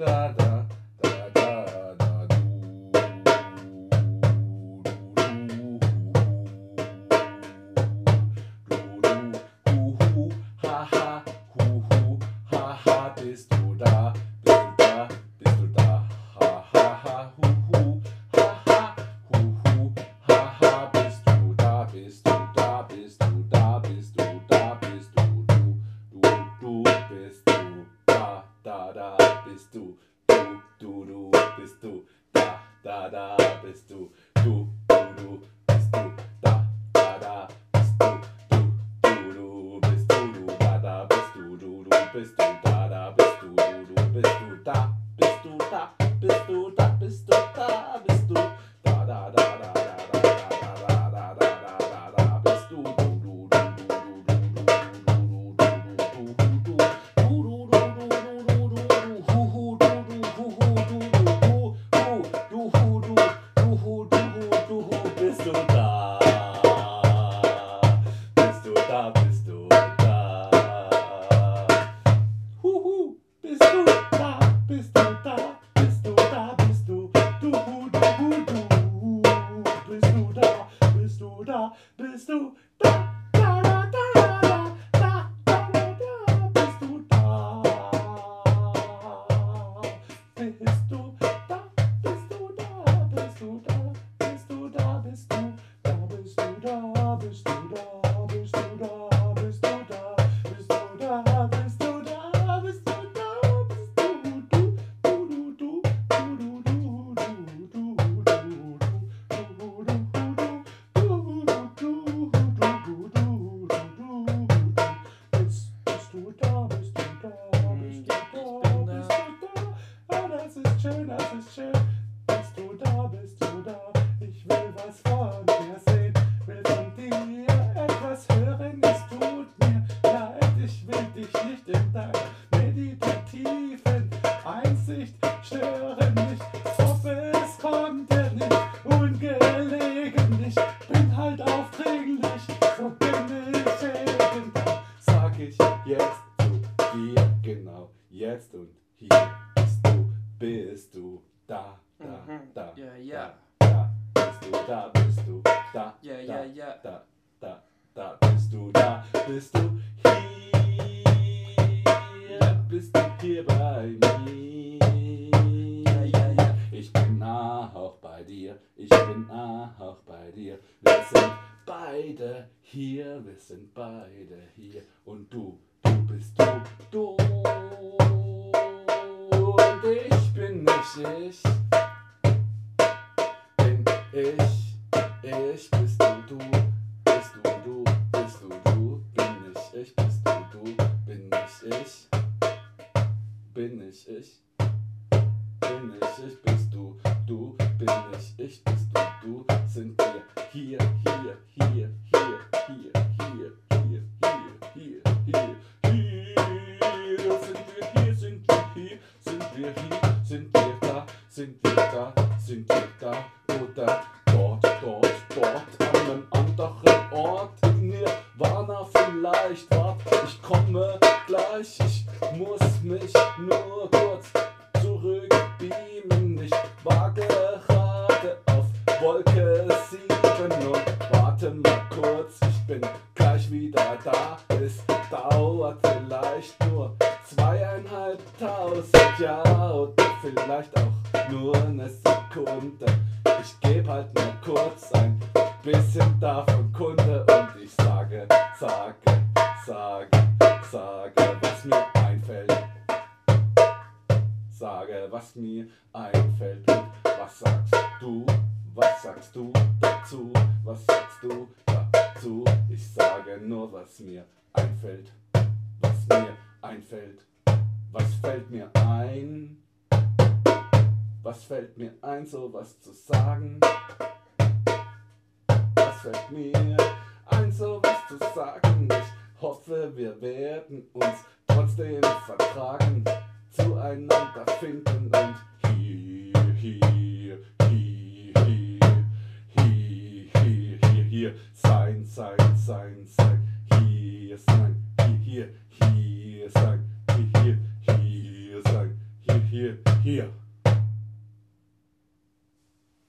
Tá, tá. bist du. Einsicht stören. Ich hoffe, es konnte nicht ungelegentlich. Bin halt aufdringlich, so bin ich eben. Sag ich jetzt zu dir genau, jetzt und hier bist du, bist du da, da, Mhm. da, Ja, ja. da, da, bist du da, dir, ich bin auch bei dir. Wir sind beide hier, wir sind beide hier. Und du, du bist du, du. Und ich bin nicht ich. Bin ich, ich bist du, du. Vielleicht, wart, ich komme gleich, ich muss mich nur kurz zurückbeamen. Ich war gerade auf Wolke 7 und warte mal kurz, ich bin gleich wieder da. Es dauert vielleicht nur zweieinhalbtausend Jahre oder vielleicht auch nur eine Sekunde. Ich geb halt nur kurz ein bisschen davon Kunde und ich sage, sage, sage, sage, was mir einfällt sage, was mir einfällt. Und was sagst du? Was sagst du dazu? Was sagst du dazu? Ich sage nur, was mir einfällt. Was mir einfällt. Was fällt mir ein? Was fällt mir ein, so was zu sagen? fällt mir ein, so was zu sagen. Ich hoffe, wir werden uns trotzdem vertragen, zueinander finden und hier, hier, hier, hier, hier, hier, hier, hier sein, sein, sein, sein, hier sein, hier, hier, hier sein, hier, hier, hier sein, hier, hier, hier. hier.